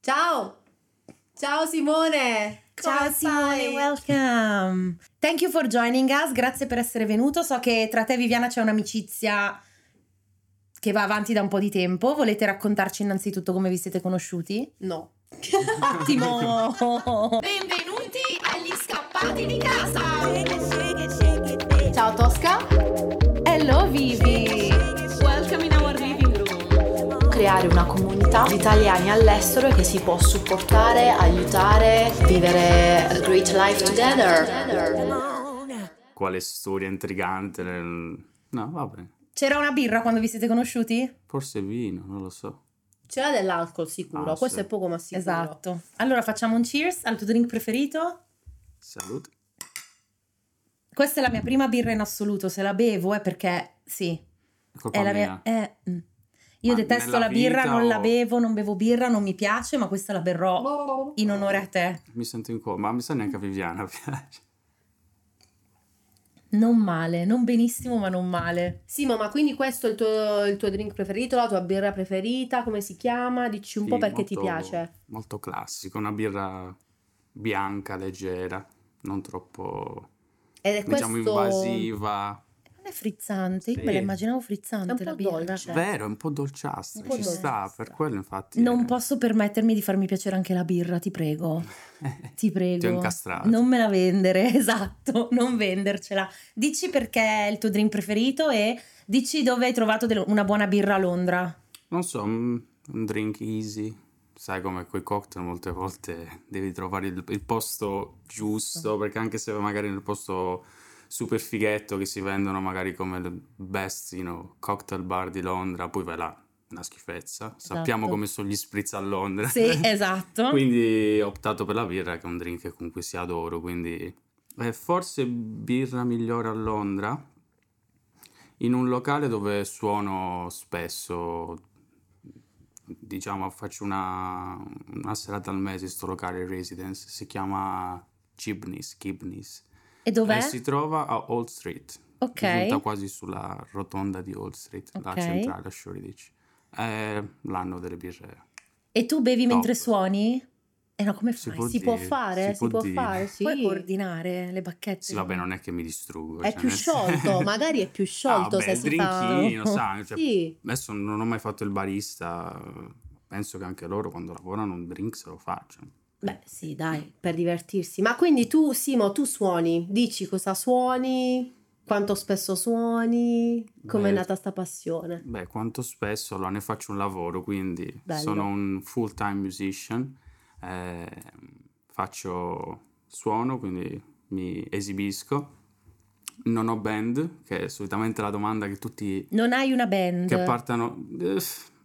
Ciao! Ciao Simone! Ciao Simone, welcome. Thank you for joining us, grazie per essere venuto. So che tra te e Viviana c'è un'amicizia che va avanti da un po' di tempo. Volete raccontarci innanzitutto come vi siete conosciuti? No. Ottimo! Benvenuti agli scappati di casa! Ciao Tosca! Hello Vivi! Creare una comunità di italiani all'estero che si può supportare, aiutare, vivere a great life together. Quale storia intrigante. nel- No, vabbè. C'era una birra quando vi siete conosciuti? Forse vino, non lo so. C'era dell'alcol sicuro, Ah, questo sì. è poco ma sicuro. Esatto. Allora facciamo un cheers al tuo drink preferito? Salute. Questa è la mia prima birra in assoluto, se la bevo è perché sì, È colpa è la mia. mia... eh, mm. Io Ma detesto la birra, non la o- bevo, non bevo birra, non mi piace, ma questa la berrò in onore a te. Mi sento in colpa, ma mi sa neanche a Viviana piace. Non male, non benissimo, ma non male. Simo, ma quindi questo è il tuo, il tuo drink preferito, la tua birra preferita, come si chiama? Dici un Sì, po' perché ti molto- piace. Molto classico, una birra bianca, leggera, non troppo, Ed è diciamo, questo... invasiva. Non è frizzante, io Sì. me la immaginavo È un frizzante po' la birra. dolce. Vero, è un po' dolciastra, Un po' ci sta, dolciastra. per quello infatti. Non eh, posso permettermi di farmi piacere anche la birra, ti prego. Ti prego. Ti ho incastrato. Non me la vendere, esatto, non vendercela. Dici perché è il tuo drink preferito e dici dove hai trovato del- una buona birra a Londra. Non so, un un drink easy. Sai come quei cocktail molte volte devi trovare il, il posto giusto, perché anche se magari nel posto super fighetto che si vendono magari come il best, you know, cocktail bar di Londra, poi vai là, una schifezza. Sappiamo Esatto. come sono gli spritz a Londra. Sì, esatto. Quindi ho optato per la birra, che è un drink che comunque si adoro, quindi eh, forse birra migliore a Londra, in un locale dove suono spesso, diciamo faccio una, una serata al mese in sto locale residence, si chiama Gibneys, Gibneys, E dov'è? e si trova a Old Street, Ok. giunta quasi sulla rotonda di Old Street, la Ok. centrale a Shoreditch. È l'anno delle birre. E tu bevi mentre Top. suoni? Eh no, come Si fai? può Si può dire, fare, si, può dire. fare, sì. Puoi coordinare le bacchette? Sì, vabbè, non è che mi distruggo. È cioè, più sciolto, magari è più sciolto Ah, se beh, si il fa... drinkino, sai, cioè, Sì, Adesso non ho mai fatto il barista, penso che anche loro quando lavorano un drink se lo facciano. Beh sì dai, per divertirsi. Ma quindi tu, Simo, tu suoni, dici cosa suoni, quanto spesso suoni, come è nata sta passione? Beh, quanto spesso allora ne faccio un lavoro, quindi Bello. sono un full-time musician, eh, faccio suono, quindi mi esibisco. Non ho band, che è solitamente la domanda che tutti Non hai una band? che partano... eh,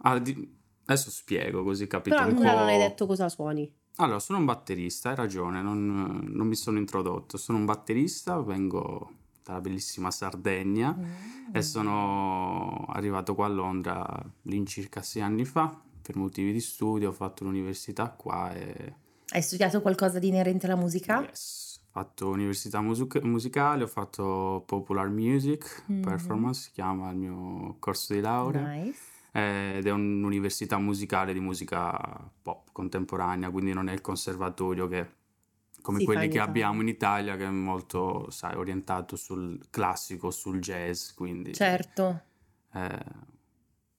ah, adesso spiego così capito Però un po'. non hai detto cosa suoni. Allora, sono un batterista, hai ragione, non, non mi sono introdotto. Sono un batterista, vengo dalla bellissima Sardegna Mm. e sono arrivato qua a Londra all'incirca sei anni fa per motivi di studio. Ho fatto l'università qua e Hai studiato qualcosa di inerente alla musica? yes, ho fatto università music- musicale, ho fatto popular music Mhm. performance, si chiama il mio corso di laurea. Nice. Ed è un'università musicale di musica pop contemporanea, quindi non è il conservatorio che, come Si quelli che abbiamo in Italia, che è molto, sai, orientato sul classico, sul jazz, quindi Certo. eh,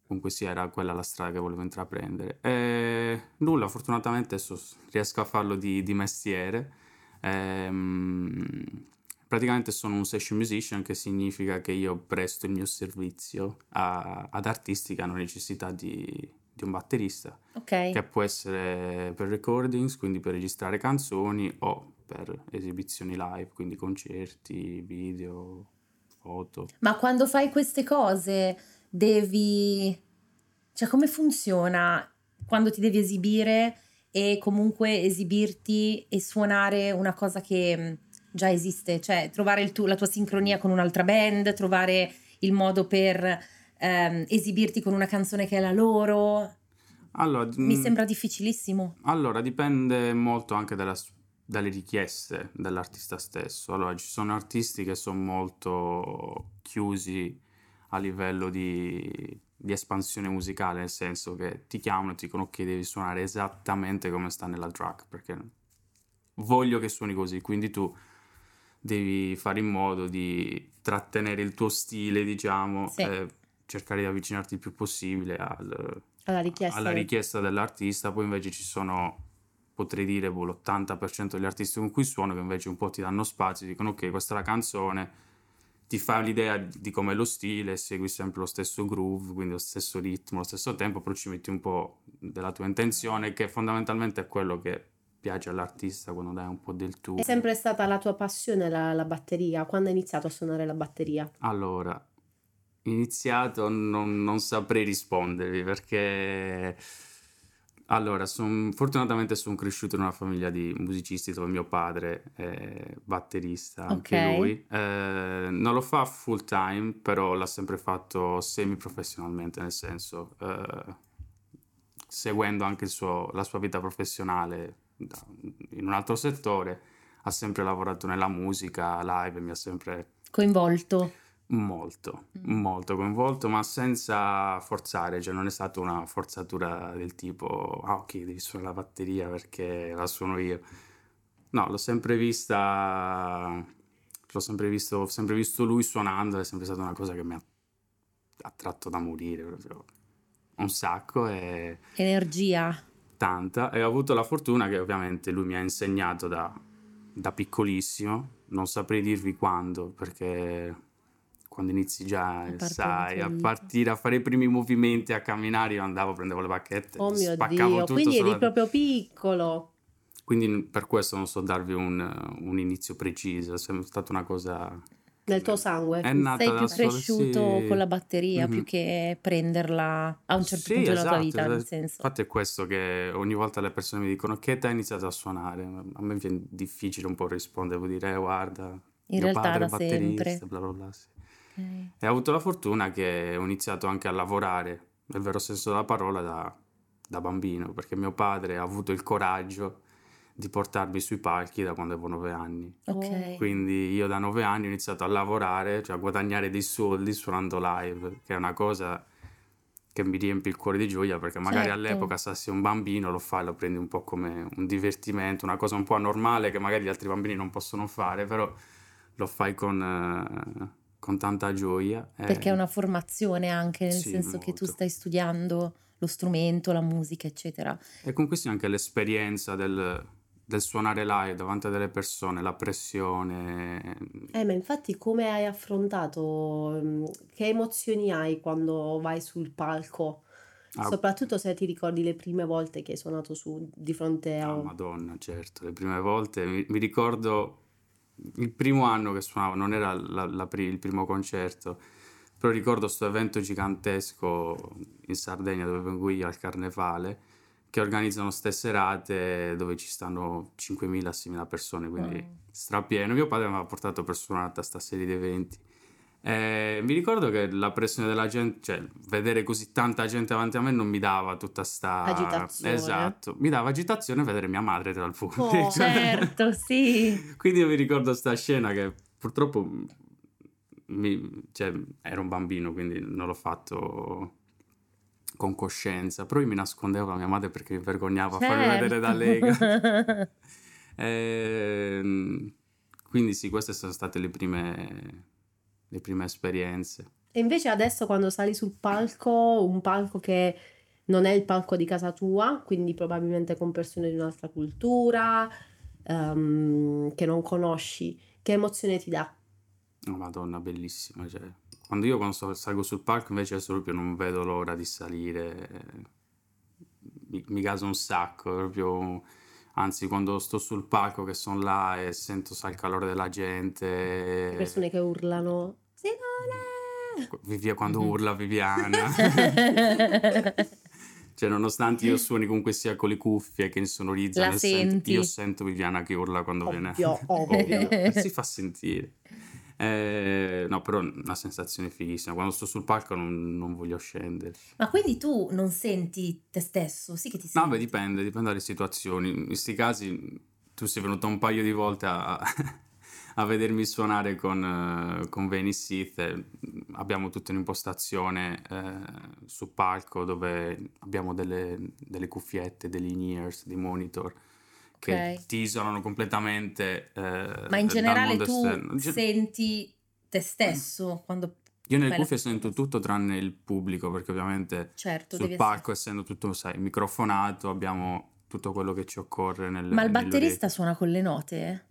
comunque sì, era quella la strada che volevo intraprendere. E nulla, fortunatamente adesso riesco a farlo di, di mestiere. Ehm, praticamente sono un session musician, che significa che io presto il mio servizio a- ad artisti che hanno necessità di, di un batterista, Ok. che può essere per recordings, quindi per registrare canzoni, o per esibizioni live, quindi concerti, video, foto. Ma quando fai queste cose devi... Cioè, come funziona quando ti devi esibire e comunque esibirti e suonare una cosa che già esiste? Cioè, trovare il tuo- la tua sincronia con un'altra band, trovare il modo per ehm, esibirti con una canzone che è la loro. Allora, Mi mm, sembra difficilissimo. Allora, dipende molto anche dalla dalle richieste dell'artista stesso. Allora, ci sono artisti che sono molto chiusi a livello di di espansione musicale, nel senso che ti chiamano e ti dicono ok, devi suonare esattamente come sta nella track, perché voglio che suoni così, quindi tu devi fare in modo di trattenere il tuo stile, diciamo, Sì. e cercare di avvicinarti il più possibile al- Alla richiesta. alla richiesta dell'artista, poi invece ci sono, potrei dire, boh, l'80% degli artisti con cui suono che invece un po' ti danno spazio, dicono ok, questa è la canzone, ti fa l'idea di com'è lo stile, segui sempre lo stesso groove, quindi lo stesso ritmo, lo stesso tempo, però ci metti un po' della tua intenzione, che fondamentalmente è quello che piace all'artista quando dai un po' del tuo. È sempre stata la tua passione la, la batteria? Quando hai iniziato a suonare la batteria? Allora, iniziato non, non saprei rispondervi perché... Allora, son- fortunatamente sono cresciuto in una famiglia di musicisti dove mio padre è batterista, anche Ok. lui. Eh, non lo fa full time, però l'ha sempre fatto semi-professionalmente, nel senso, eh, seguendo anche il suo- la sua vita professionale in un altro settore, ha sempre lavorato nella musica, live, mi ha sempre Coinvolto. Molto, Mm. molto coinvolto, ma senza forzare, cioè non è stata una forzatura del tipo, ah ok, devi suonare la batteria perché la suono io. No, l'ho sempre vista, l'ho sempre visto, ho sempre visto lui suonando, è sempre stata una cosa che mi ha attratto da morire, proprio un sacco e Energia. Tanta e ho avuto la fortuna che ovviamente lui mi ha insegnato da, da piccolissimo, non saprei dirvi quando, perché quando inizi già, sai, a partire a fare i primi movimenti, a camminare, io andavo, prendevo le bacchette, Oh mio spaccavo Dio, tutto. quindi eri solo- proprio piccolo. Quindi per questo non so darvi un, un inizio preciso, è stata una cosa... Nel tuo sangue. È nata Sei più cresciuto sì. con la batteria Mhm. più che prenderla a un certo Sì, punto della tua esatto, vita, nel esatto. senso. Infatti è questo che ogni volta le persone mi dicono che età hai iniziato a suonare? A me viene difficile un po' rispondere, vuol dire, eh, guarda, In mio realtà padre da è batterista, sempre. bla bla bla, sì. Ok. E ho avuto la fortuna che ho iniziato anche a lavorare, nel vero senso della parola, da, da bambino, perché mio padre ha avuto il coraggio di portarmi sui palchi da quando avevo nove anni. Ok. Quindi io da nove anni ho iniziato a lavorare, cioè a guadagnare dei soldi suonando live, che è una cosa che mi riempie il cuore di gioia perché magari Certo. all'epoca sassi un bambino lo fai, lo prendi un po' come un divertimento, una cosa un po' anormale che magari gli altri bambini non possono fare, però lo fai con, eh, con tanta gioia. eh. Perché è una formazione anche, nel Sì, senso che tu molto. stai studiando lo strumento, la musica, eccetera. E con questo anche l'esperienza del, del suonare live davanti a delle persone, la pressione. Eh, ma infatti come hai affrontato, mm, che emozioni hai quando vai sul palco? Ah, Soprattutto se ti ricordi le prime volte che hai suonato su di fronte a... Ah, madonna, certo, le prime volte mi, mi ricordo il primo anno che suonavo, non era la- la il primo concerto, però ricordo questo evento gigantesco in Sardegna dove vengo io al Carnevale, che organizzano ste serate dove ci stanno 5.000-6.000 persone, quindi Wow. strapieno. Mio padre mi aveva portato per suonare a sta serie di eventi. E mi ricordo che la pressione della gente, cioè vedere così tanta gente avanti a me non mi dava tutta sta Agitazione. Esatto, mi dava agitazione vedere mia madre tra il pubblico. Oh, Cioè, Certo, sì. Quindi io mi ricordo sta scena che purtroppo mi- cioè, ero un bambino, quindi non l'ho fatto con coscienza, però io mi nascondevo da mia madre perché mi vergognavo a farmi vedere da Lega. Certo. Ehm, quindi sì, queste sono state le prime, le prime esperienze. E invece adesso quando sali sul palco, un palco che non è il palco di casa tua, quindi probabilmente con persone di un'altra cultura, ehm, che non conosci, che emozione ti dà? Oh, Madonna, bellissima. Cioè, quando io quando so- salgo sul palco invece adesso proprio non vedo l'ora di salire. Mi, mi gasa un sacco, proprio... Anzi, quando sto sul palco che sono là e sento sa, il calore della gente... Le persone che urlano Simone! Quando Mhm. urla Viviana. Cioè, nonostante io suoni comunque sia con le cuffie che insonorizzano, La io sento- senti. io sento Viviana che urla quando viene. Ovvio, ovvio. si fa sentire. Eh, no, però una sensazione fighissima. Quando sto sul palco non, non voglio scendere. Ma quindi tu non senti te stesso? Sì che ti No, senti. beh, dipende, dipende dalle situazioni. In questi casi tu sei venuto un paio di volte a, a vedermi suonare con, eh, con Venice Sith. Abbiamo tutta un'impostazione eh, su palco dove abbiamo delle, delle cuffiette, degli in-ears, dei monitor che ti isolano completamente eh, Ma in generale tu esterno. Senti te stesso quando... Io nelle la cuffie sento tutto tranne il pubblico perché ovviamente Certo, sul palco essendo tutto sai, microfonato abbiamo tutto quello che ci occorre nel essere... Ma il batterista suona con le note?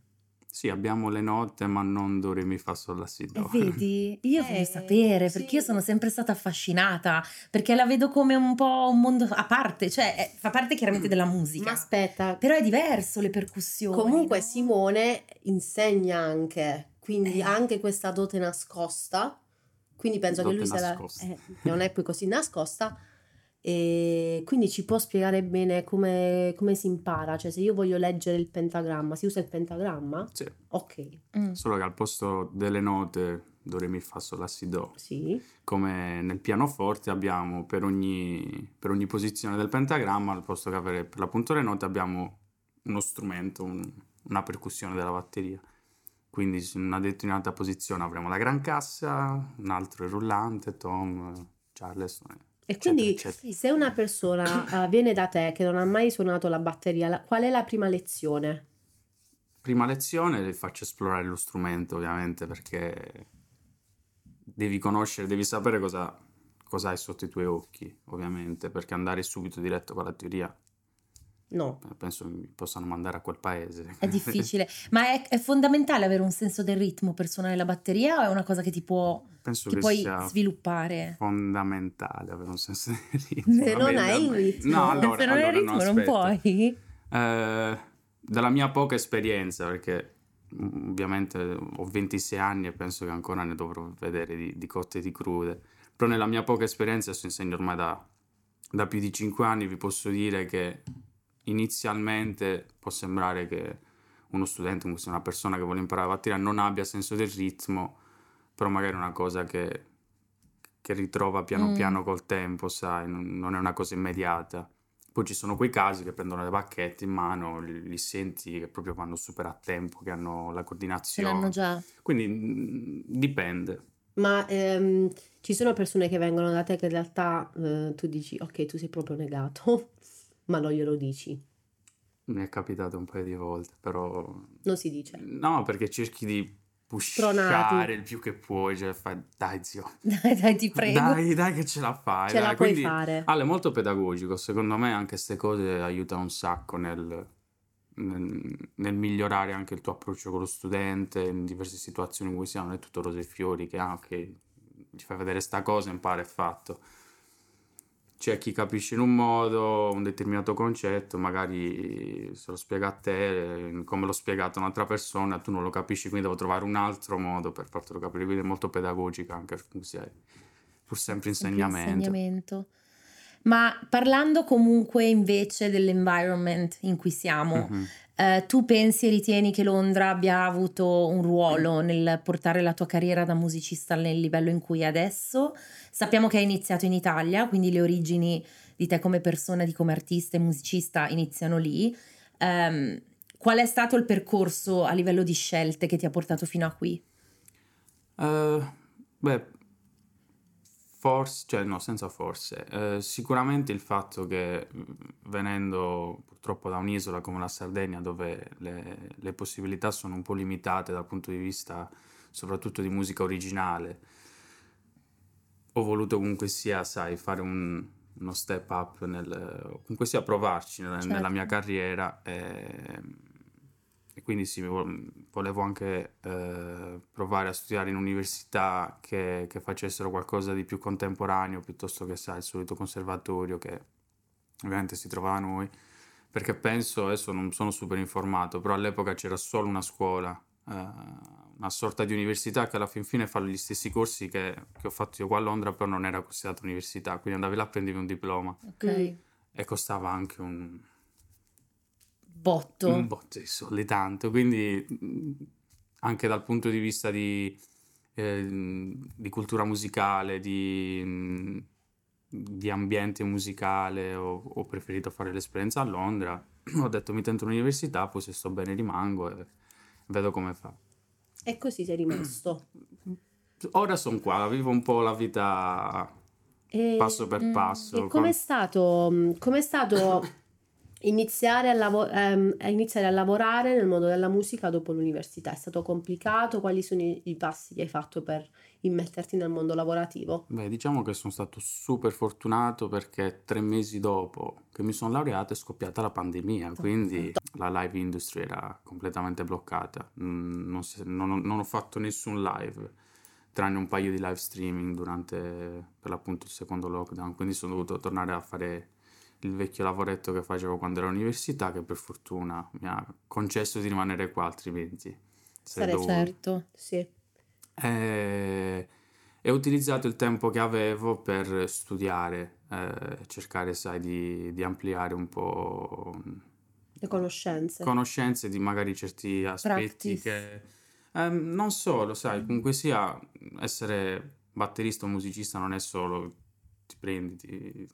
Sì, abbiamo le note, ma non do re mi fa sol la si E do. vedi, io voglio Eh, sapere sì. perché io sono sempre stata affascinata, perché la vedo come un po' un mondo a parte, cioè è- fa parte chiaramente della Ma musica, aspetta, però è diverso le percussioni. comunque no? Simone insegna anche, quindi Eh. anche questa dote nascosta, quindi penso che Dote lui se la... nascosta. eh, non è poi così nascosta, e quindi ci può spiegare bene come, come si impara, cioè se io voglio leggere il pentagramma, si usa il pentagramma? Sì, Ok, Mm. solo che al posto delle note do re mi fa sol la si do, sì. come nel pianoforte abbiamo per ogni, per ogni posizione del pentagramma, al posto che avere per l'appunto le note abbiamo uno strumento, un- una percussione della batteria. Quindi in una determinata posizione avremo la gran cassa, un altro il rullante, tom, Charleston, E quindi eccetera. se una persona eh, viene da te che non ha mai suonato la batteria, la- qual è la prima lezione? Prima lezione le faccio esplorare lo strumento, ovviamente, perché devi conoscere, devi sapere cosa, cosa hai sotto i tuoi occhi, ovviamente, perché andare subito diretto con la teoria, No. eh, penso mi possano mandare a quel paese. È difficile, ma è, è fondamentale avere un senso del ritmo per suonare la batteria o è una cosa che ti può penso che puoi sia sviluppare? fondamentale avere un senso di ritmo. Se non hai il ritmo. No, allora, Se non hai il allora, ritmo non aspetta. puoi. Eh, dalla mia poca esperienza, perché mm, ovviamente ho 26 anni e penso che ancora ne dovrò vedere di, di cotte e di crude, però nella mia poca esperienza, adesso insegno ormai da, da più di 5 anni, vi posso dire che inizialmente può sembrare che uno studente, una persona che vuole imparare a batteria non abbia senso del ritmo, però magari è una cosa che, che ritrova piano Mm. piano col tempo, sai, non, non è una cosa immediata. Poi ci sono quei casi che prendono le bacchette in mano, li, li senti che proprio vanno super a tempo, che hanno la coordinazione. l'hanno già. Quindi mm, dipende. Ma ehm, ci sono persone che vengono da te che in realtà eh, tu dici, ok, tu sei proprio negato, ma non glielo dici. Mi è capitato un paio di volte, però Non si dice. no, perché cerchi di pushare il più che puoi, cioè fai, dai zio, Dai, dai, ti prego. dai, dai che ce la fai. Ce dai." la puoi Quindi, fare. Ale, è molto pedagogico, secondo me anche queste cose aiutano un sacco nel, nel- nel migliorare anche il tuo approccio con lo studente in diverse situazioni in cui sia, non è tutto rose e fiori, che ah ok, ci fai vedere sta cosa, impara e fatto. C'è chi capisce in un modo un determinato concetto, magari se lo spiega a te, come l'ho spiegato a un'altra persona, tu non lo capisci, quindi devo trovare un altro modo per fartelo capire, quindi è molto pedagogica anche pur sempre insegnamento. insegnamento. Ma parlando comunque invece dell'environment in cui siamo, Mhm. Eh, tu pensi e ritieni che Londra abbia avuto un ruolo nel portare la tua carriera da musicista nel livello in cui è adesso? Sappiamo che hai iniziato in Italia, quindi le origini di te come persona, di come artista e musicista iniziano lì. Ehm, qual è stato il percorso a livello di scelte che ti ha portato fino a qui? Eh, beh, forse, cioè no, senza forse. Eh, sicuramente il fatto che venendo purtroppo da un'isola come la Sardegna, dove le, le possibilità sono un po' limitate dal punto di vista soprattutto di musica originale, ho voluto comunque sia, sai, fare un- uno step up nel, comunque sia provarci nella, Certo. nella mia carriera e, e quindi sì, vo- volevo anche eh, provare a studiare in università che, che facessero qualcosa di più contemporaneo piuttosto che, sai, il solito conservatorio che ovviamente si trova a noi, perché penso, adesso non sono super informato, però all'epoca c'era solo una scuola, eh, una sorta di università che alla fin fine fa gli stessi corsi che, che ho fatto io qua a Londra, però non era considerata università, quindi andavi là prendevi un diploma Ok. Mm. e costava anche un, Botto. un botto di soldi, tanto, quindi mh, anche dal punto di vista di, eh, di cultura musicale, di, mh, di ambiente musicale, ho, ho preferito fare l'esperienza a Londra. Ho detto mi tento un'università, poi se sto bene rimango e vedo come fa. E così sei rimasto. Ora sono qua, vivo un po' la vita E, passo per mm, passo. e com'è stato, com'è stato iniziare a, lavo- ehm, a iniziare a lavorare nel mondo della musica dopo l'università? È stato complicato? Quali sono i, i passi che hai fatto per immetterti nel mondo lavorativo? Beh, diciamo che sono stato super fortunato perché tre mesi dopo che mi sono laureato è scoppiata la pandemia, quindi la live industry era completamente bloccata. Mm, Non, si- non ho- non ho fatto nessun live, tranne un paio di live streaming durante per l'appunto il secondo lockdown, quindi sono dovuto tornare a fare il vecchio lavoretto che facevo quando ero all'università, che per fortuna mi ha concesso di rimanere qua, altrimenti sarei dovuto- Certo. Sì. e, e ho utilizzato il tempo che avevo per studiare, eh, cercare, sai, di, di ampliare un po' Le conoscenze. conoscenze di magari certi aspetti Practice. che... ehm, non solo, sai, comunque sia, essere batterista o musicista non è solo ti prendi, ti,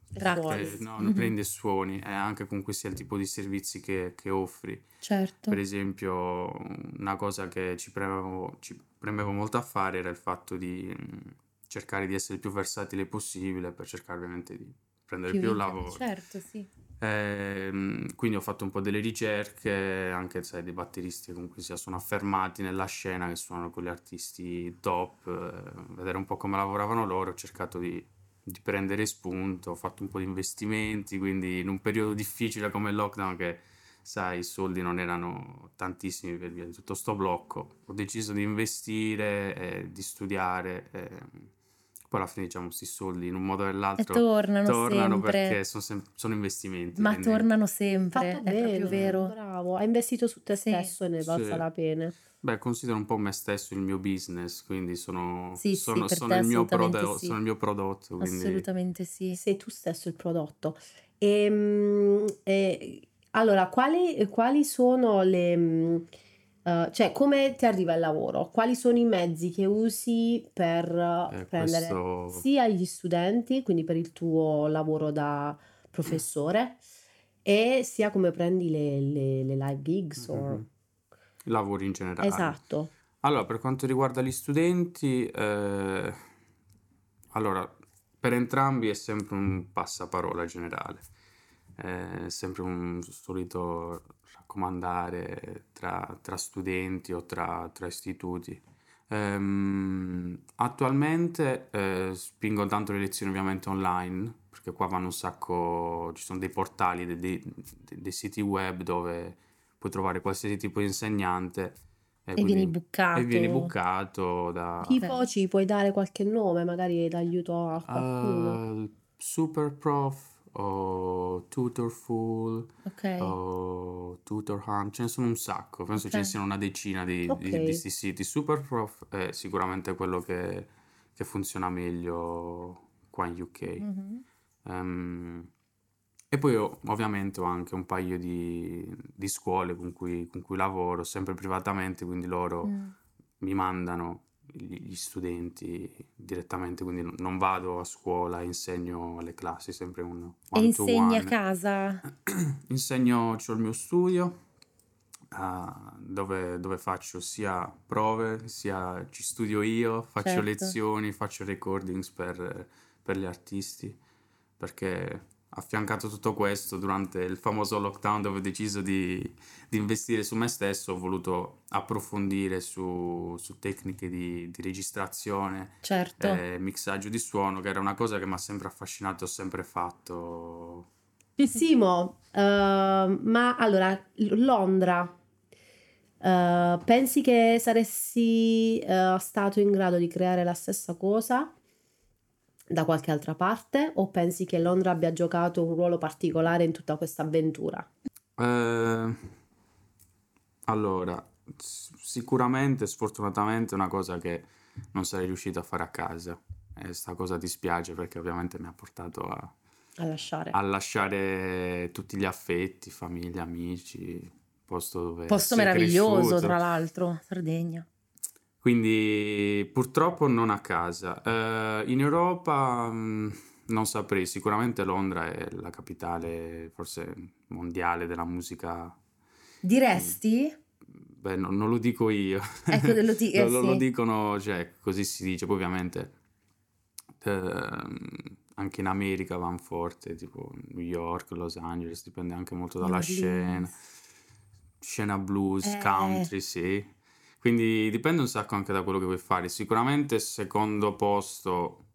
eh, no, Mhm. prendi e suoni, è anche comunque sia il tipo di servizi che, che offri. Certo. Per esempio, una cosa che ci premevo, ci premevo molto a fare era il fatto di mh, cercare di essere il più versatile possibile per cercare ovviamente di prendere più, Più- lavoro. Certo, sì. Ehm, quindi ho fatto un po' delle ricerche, anche sai, dei batteristi che comunque sia, sono affermati nella scena, che suonano con gli artisti top, eh, vedere un po' come lavoravano loro, ho cercato di, di prendere spunto, ho fatto un po' di investimenti, quindi in un periodo difficile come il lockdown che sai, i soldi non erano tantissimi per via di tutto sto blocco, ho deciso di investire, eh, di studiare, eh, poi alla fine diciamo questi soldi in un modo o E nell'altro tornano, tornano sempre. perché sono, sem- sono investimenti. Ma quindi- tornano sempre, Fatto è bene, proprio vero. bravo. Hai investito su te Sì. stesso e ne è valsa Sì. la pena. Beh, considero un po' me stesso il mio business, quindi sono, Sì, sì, sono, per sono il mio prodo- sì. sono il mio prodotto, quindi Assolutamente sì. Sei tu stesso il prodotto. Ehm, e, allora, quali, quali sono le... eh, cioè, come ti arriva il lavoro? Quali sono i mezzi che usi per eh, Eh, prendere questo- sia gli studenti, quindi per il tuo lavoro da professore, e sia come prendi le, le- le live gigs? or- Mhm. Lavori in generale. Esatto. Allora, per quanto riguarda gli studenti, eh, allora, per entrambi è sempre un passaparola generale, è sempre un solito raccomandare tra, tra studenti o tra, tra istituti. Ehm, attualmente eh, spingo tanto le lezioni ovviamente online, perché qua vanno un sacco, ci sono dei portali, dei, dei- dei siti web dove puoi trovare qualsiasi tipo di insegnante. E quindi- vieni buccato. e vieni buccato da Tipo, ci puoi dare qualche nome, magari d'aiuto a qualcuno? eh, Super Prof o Tutorful Ok. o Tutor Hunt, ce ne sono un sacco, penso ce ne siano una decina di, Ok. di, di questi siti. Super Prof è sicuramente quello che, che funziona meglio qua in UK. Mhm. Ehm, e poi ho- ovviamente ho anche un paio di, di scuole con cui, con cui lavoro, sempre privatamente, quindi loro Mm. mi mandano gli, gli studenti direttamente, quindi non- vado a scuola, insegno alle classi, sempre un E insegni a casa? Insegno, c'ho il mio studio ah, dove, dove faccio sia prove, sia ci studio io, faccio Certo. lezioni, faccio recordings per, per gli artisti, perché affiancato tutto questo durante il famoso lockdown dove ho deciso di, di investire su me stesso, ho voluto approfondire su, su tecniche di, di registrazione, Certo. e mixaggio di suono, che era una cosa che mi ha sempre affascinato, ho sempre fatto. Simo, eh, ma allora, Londra, eh, pensi che saresti eh, stato in grado di creare la stessa cosa da qualche altra parte o pensi che Londra abbia giocato un ruolo particolare in tutta questa avventura? Eh, allora, sicuramente, sfortunatamente, è una cosa che non sarei riuscito a fare a casa. E sta cosa dispiace perché ovviamente mi ha portato a, A lasciare. a lasciare tutti gli affetti, famiglia, amici, posto dove Posto meraviglioso, cresciuto. tra l'altro, Sardegna. Quindi purtroppo non a casa. Eh, in Europa mh, non saprei, sicuramente Londra è la capitale forse mondiale della musica. Diresti? beh, no, non lo dico io, Ecco, lo, di- eh, lo, lo sì. dicono, cioè, così si dice, poi ovviamente ehm, anche in America van forte, tipo New York, Los Angeles, dipende anche molto New dalla Orleans. scena, scena blues, Eh. country, sì. Quindi dipende un sacco anche da quello che vuoi fare. Sicuramente secondo posto,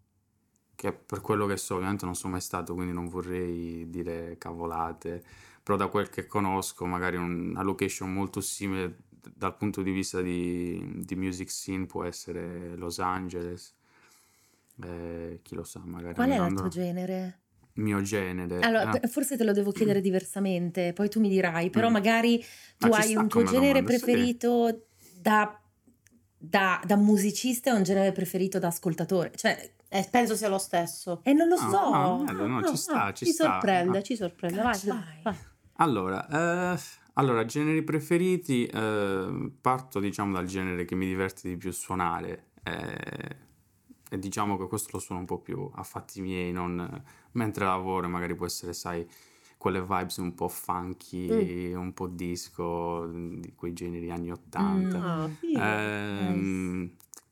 che per quello che so, ovviamente non sono mai stato, quindi non vorrei dire cavolate, però da quel che conosco, magari una location molto simile dal punto di vista di, di music scene può essere Los Angeles. Eh, chi lo sa, magari Qual è il tuo genere? mio genere. Allora, Ah, forse te lo devo chiedere diversamente, poi tu mi dirai, però Mm. magari tu Ma hai un tuo genere domanda, preferito da, da- da musicista e un genere preferito da ascoltatore. Cioè, Eh, penso sia lo stesso. e non lo No, so. no, bello, no, ci sta, ci sta. sorprende, Ah. ci sorprende. Vai, Cazzo, vai, vai. vai. Allora, eh, allora, generi preferiti, eh, parto diciamo dal genere che mi diverte di più suonare eh, e diciamo che questo lo suono un po' più a fatti miei, non mentre lavoro, magari può essere, sai, quelle vibes un po' funky, un po' disco, di quei generi anni 80. Mm. Ah, figo. Ehm,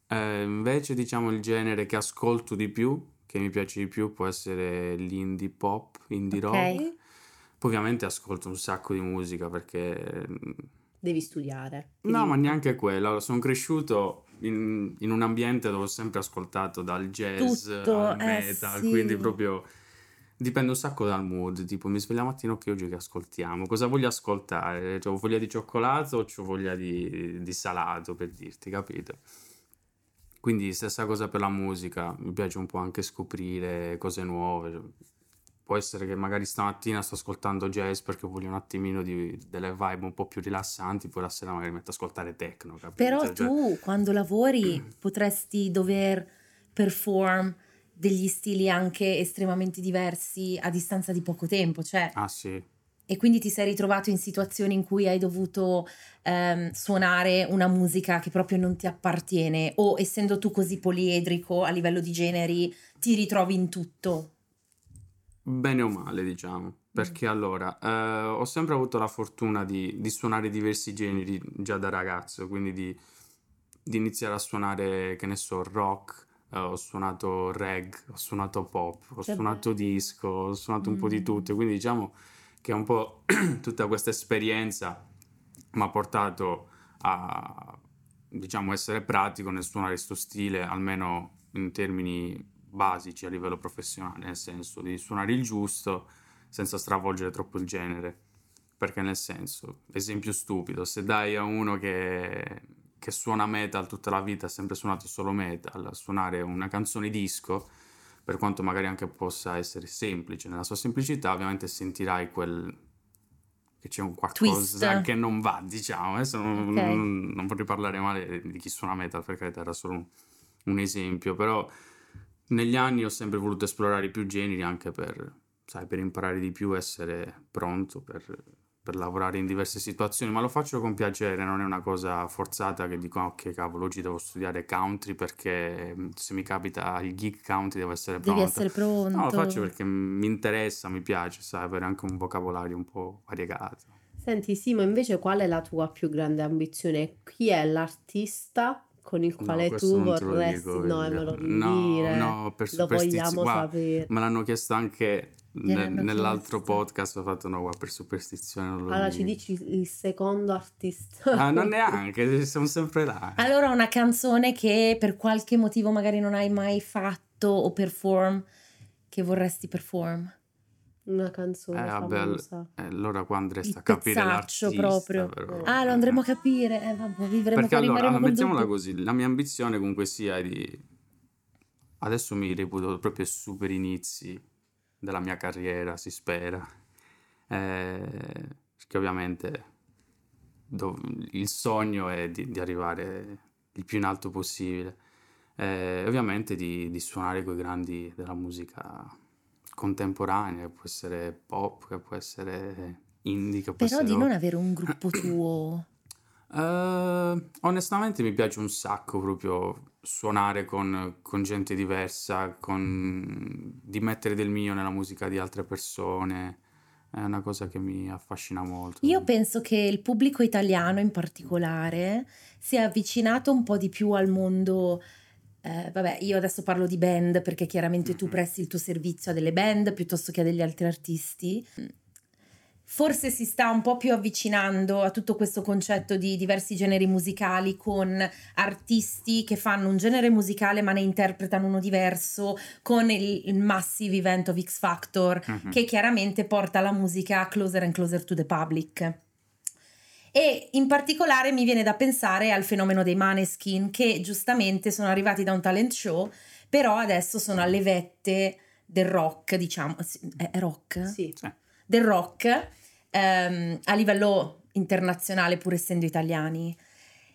eh, invece diciamo il genere che ascolto di più, che mi piace di più, può essere l'indie pop, indie Ok. rock. Poi ovviamente ascolto un sacco di musica perché... mm, Devi studiare. No, Devi- ma neanche quello. Sono cresciuto in, in un ambiente dove ho sempre ascoltato dal jazz Tutto, al eh, metal, sì. quindi proprio dipende un sacco dal mood. Tipo, mi sveglio la mattina, ok, oggi che ascoltiamo? Cosa voglio ascoltare? Cioè, ho voglia di cioccolato o ho voglia di, di salato, per dirti, capito? Quindi stessa cosa per la musica, mi piace un po' anche scoprire cose nuove. Può essere che magari stamattina sto ascoltando jazz perché voglio un attimino di, delle vibe un po' più rilassanti, poi la sera magari metto ad ascoltare techno, capito? Però Cioè, tu quando lavori potresti dover perform degli stili anche estremamente diversi a distanza di poco tempo, cioè, Ah sì, e quindi ti sei ritrovato in situazioni in cui hai dovuto ehm, suonare una musica che proprio non ti appartiene o essendo tu così poliedrico a livello di generi ti ritrovi in tutto. bene o male diciamo, perché allora eh, ho sempre avuto la fortuna di, di suonare diversi generi già da ragazzo, quindi di, di iniziare a suonare, che ne so, rock, eh, ho suonato reggae, ho suonato pop, ho Che suonato disco, ho suonato un po' di Mm. tutto, quindi diciamo che un po' tutta questa esperienza mi ha portato a, diciamo, essere pratico nel suonare questo stile, almeno in termini basici a livello professionale, nel senso di suonare il giusto senza stravolgere troppo il genere. Perché nel senso, esempio stupido, se dai a uno che, che suona metal tutta la vita, ha sempre suonato solo metal, suonare una canzone disco, per quanto magari anche possa essere semplice, nella sua semplicità ovviamente sentirai quel che c'è un qualcosa Twist. che non va, diciamo. Adesso non, Ok. non- non vorrei parlare male di chi suona metal, per carità, era solo un, un esempio, però negli anni ho sempre voluto esplorare più generi anche per, sai, per imparare di più, essere pronto per, per lavorare in diverse situazioni, ma lo faccio con piacere, non è una cosa forzata che dico, "Ah, ok, cavolo, oggi devo studiare country perché mm, se mi capita il geek country devo essere Devi pronto. essere pronto. No, lo faccio perché mi interessa, mi piace, sai, avere anche un vocabolario un po' variegato. Senti, Simo, invece qual è la tua più grande ambizione? Chi è l'artista con il No, quale questo tu lo vorresti... dico, no, me lo devi no, dire. no, per Lo vogliamo Guarda, sapere. Me l'hanno chiesto anche ne- nell'altro podcast, ho fatto no, guarda, per superstizione non lo Allora ci dici il secondo artista. Ah, non neanche, siamo sempre là. Allora una canzone che per qualche motivo magari non hai mai fatto o perform che vorresti perform. Una canzone Eh, vabbè, eh, allora qua andresti a capire l'artista, proprio. però. Ah, lo andremo a capire. Eh, vabbè, vivremo Perché allora, allora, mettiamola dubbio. così, la mia ambizione comunque sia di... Adesso mi reputo proprio super inizi della mia carriera, si spera. Eh, perché ovviamente dov- il sogno è di, di arrivare il più in alto possibile. Eh, ovviamente di, di suonare con i grandi della musica contemporanea, che può essere pop, che può essere indie, che può Però essere di non avere un gruppo tuo. Eh, onestamente mi piace un sacco proprio suonare con, con gente diversa, con, di mettere del mio nella musica di altre persone. è una cosa che mi affascina molto. Io penso che il pubblico italiano in particolare si è avvicinato un po' di più al mondo. eh, vabbè, io adesso parlo di band perché chiaramente tu Mhm. presti il tuo servizio a delle band piuttosto che a degli altri artisti. Forse si sta un po' più avvicinando a tutto questo concetto di diversi generi musicali con artisti che fanno un genere musicale ma ne interpretano uno diverso, con il, il massive event of X Factor Mhm. che chiaramente porta la musica closer and closer to the public. E in particolare mi viene da pensare al fenomeno dei Maneskin che giustamente sono arrivati da un talent show, però adesso sono alle vette del rock, diciamo, sì, è è rock? Sì. Del rock ehm, a livello internazionale pur essendo italiani.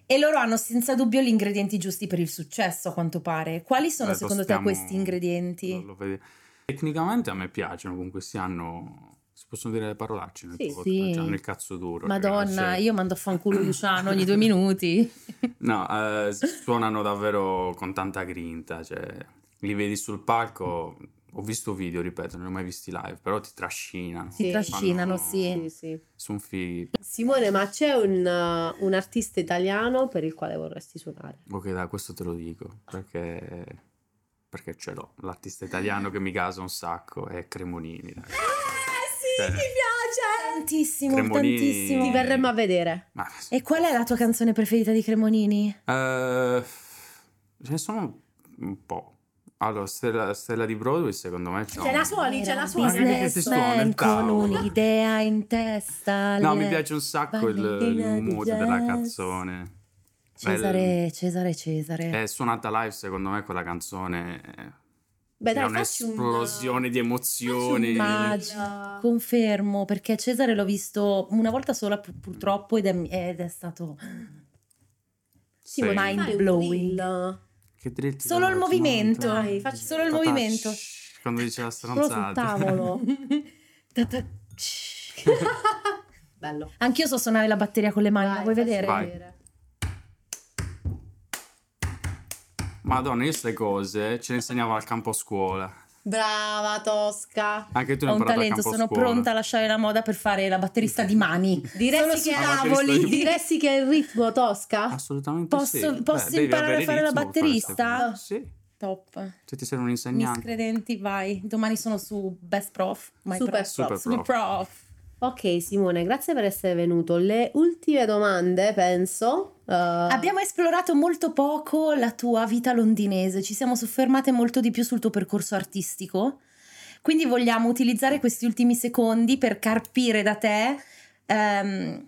E loro hanno senza dubbio gli ingredienti giusti per il successo, a quanto pare. Quali sono Beh, secondo stiamo- te questi ingredienti? lo- lo. Tecnicamente a me piacciono, comunque si hanno... Si possono dire le parolacce nel Sì, tuo sì. podcast, hanno il cazzo duro. Madonna, ragazzi. io mando a fanculo Luciano ogni due minuti. No, eh, suonano davvero con tanta grinta, cioè li vedi sul palco, ho visto video, ripeto, non li ho mai visti live, però ti trascinano. Sì. Si trascinano, Fanno- sì. Sì. Sono fighi. Simone, ma c'è un, uh, un artista italiano per il quale vorresti suonare? Ok, dai, questo te lo dico, perché, perché ce l'ho. L'artista italiano che mi casa un sacco è Cremonini. dai. sì, Eh. mi piace! Tantissimo, Cremolini- tantissimo. Ti verremmo a vedere. Ma, E qual è la tua canzone preferita di Cremonini? eh, ce ne sono un po'. Allora, Stella, Stella di Broadway secondo me c'è Ce la suoni, ce la suoni. Suona Businessman con un'idea in testa. No, le- mi piace un sacco il, il mood della canzone. Cesare, Cesare, Cesare. È suonata live, secondo me, quella canzone Beh, è dai, un- un'esplosione di emozioni. Ah. confermo, perché Cesare l'ho visto una volta sola pu- purtroppo ed è, ed è stato Sì, un Mind blowing. Che dritti solo il movimento. Dai, facci- solo il movimento. Quando dice la Solo sul stronzata. tavolo. Bello. Anch'io so suonare la batteria con le mani, la Vai, vuoi vedere? Vai. Madonna, io queste cose ce le insegnavo al campo scuola. Brava Tosca. Anche tu ne Ho hai un talento, sono scuola. pronta a lasciare la moda per fare la batterista di mani. Diresti che, Ah, tavoli. diresti che è il ritmo Tosca? Assolutamente Posso- sì. posso devi imparare a fare la batterista? Sì. Top. Se ti serve un insegnante. Miscredenti, vai. Domani sono su Best Prof. My Super prof. Super Super prof. Ok Simone, grazie per essere venuto. Le ultime domande, penso. eh, Abbiamo esplorato molto poco la tua vita londinese, ci siamo soffermate molto di più sul tuo percorso artistico, quindi vogliamo utilizzare questi ultimi secondi per carpire da te ehm,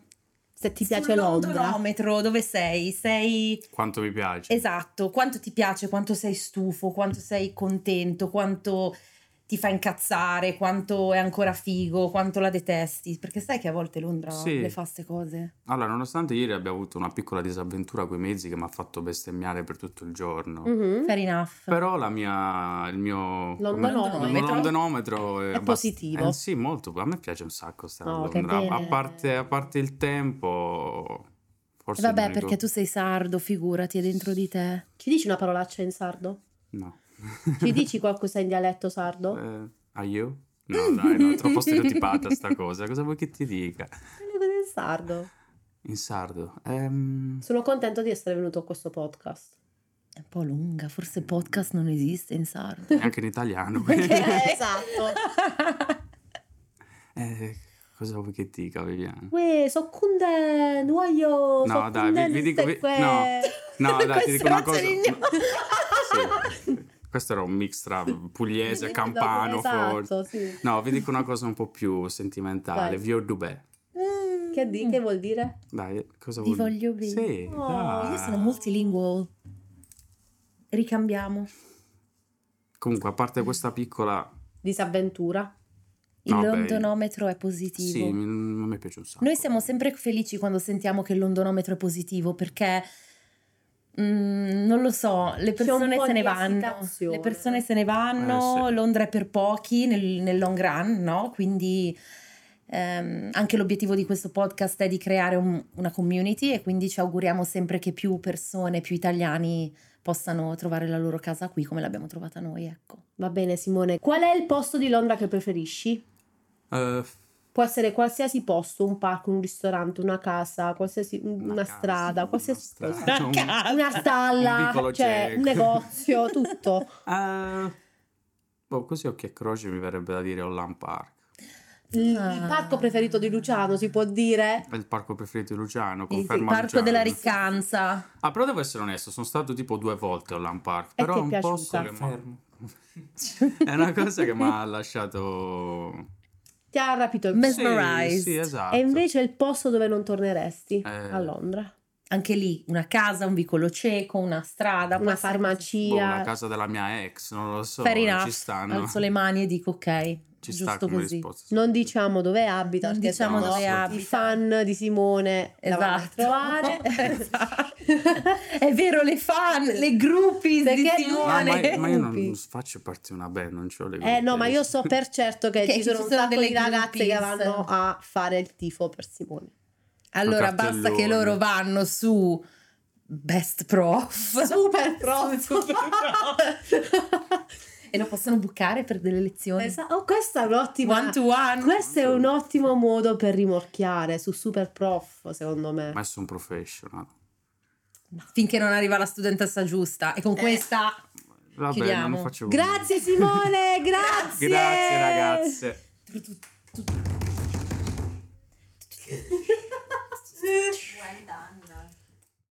se ti piace Londra. dove sei? Sei Quanto mi piace. esatto, quanto ti piace, quanto sei stufo, quanto sei contento, quanto ti fa incazzare, quanto è ancora figo, quanto la detesti, perché sai che a volte Londra Sì. le fa ste cose. Allora, nonostante ieri abbia avuto una piccola disavventura con i mezzi che mi ha fatto bestemmiare per tutto il giorno, Mhm. Fair enough. però la mia, il mio Londonometro. è, È abbast- positivo. eh, sì, molto. A me piace un sacco stare a Oh, che Londra. A parte, a parte il tempo, forse. Vabbè, perché tu sei sardo, figurati, è dentro di te. Ci dici una parolaccia in sardo? No. Ci dici qualcosa in dialetto sardo? Eh, a io? No, dai, no, è troppo stereotipata sta cosa. Cosa vuoi che ti dica? Cose in sardo. In sardo. Ehm, Sono contento di essere venuto a questo podcast. È un po' lunga, forse podcast non esiste in sardo. anche in italiano. esatto. Eh, cosa vuoi che dica, Viviana? Uè, so cunde, non voglio... No, dai, vi, vi dico. vi- no, no, dai, ti dico una cosa. Queste Sì. Questo era un mix tra pugliese e Sì, campano, forse. Esatto, sì. No, vi dico una cosa un po' più sentimentale. Vio Dubè. Che, di, che vuol dire? Dai, cosa vuol voglio bene. Sì, Oh. Io sono multilingual. Ricambiamo. Comunque, a parte questa piccola... Disavventura. Il No, beh, londonometro è positivo. Sì, mi- a me piace un sacco. Noi siamo sempre felici quando sentiamo che il londonometro è positivo perché mm, non lo so, le persone se ne vanno. Le persone se ne vanno, Eh, sì. Londra è per pochi nel, nel long run, no? Quindi ehm, anche l'obiettivo di questo podcast è di creare un- una community e quindi ci auguriamo sempre che più persone, più italiani possano trovare la loro casa qui come l'abbiamo trovata noi, ecco. Va bene Simone. Qual è il posto di Londra che preferisci? Eh, Può essere qualsiasi posto, un parco, un ristorante, una casa, qualsiasi, una, casa, strada, una qualsiasi strada, Una un- casa. una Un stalla, vicolo cioè un negozio, tutto. Eh, boh, così occhio e croce mi verrebbe da dire Holland Park. Il, il parco preferito di Luciano, si può dire? Il parco preferito di Luciano, Il conferma parco Luciano. della riccanza. Ah, però devo essere onesto, sono stato tipo due volte a Holland Park, però è un posto che m'ha- è una cosa che mi ha lasciato Ti ha rapito il Mes- Sì, Mesmerized. Sì, esatto. E invece il posto dove non torneresti? Eh. A Londra. Anche lì una casa, un vicolo cieco, una strada, Una essere Boh, farmacia. la casa della mia ex, non lo so, Fair enough. ci stanno. Alzo le mani e dico ok, Ci sta giusto come così. risposta. Non diciamo dove abita, Non diciamo sennò dove I abita. fan di Simone la vanno a Esatto. trovare. Esatto. È vero, le fan, le gruppi di Perché- No, Simone. ma, ma io non Gruppi. faccio parte di una band, non c'ho le Eh no, ma io gruppi. so per certo che, Che ci sono ci un sono sacco delle di ragazze che vanno a fare il tifo per Simone. Allora basta che loro vanno su Best Prof. Super prof. Super e lo possono bucare per delle lezioni. Esatto. Oh, questa è un'ottima One to one. Questo è un ottimo modo per rimorchiare su Super Prof, secondo me. Ma sono un professional. Finché non arriva la studentessa giusta. E con questa Vabbè, Chiudiamo. non faccio Grazie Simone, grazie. Grazie ragazze. Well done.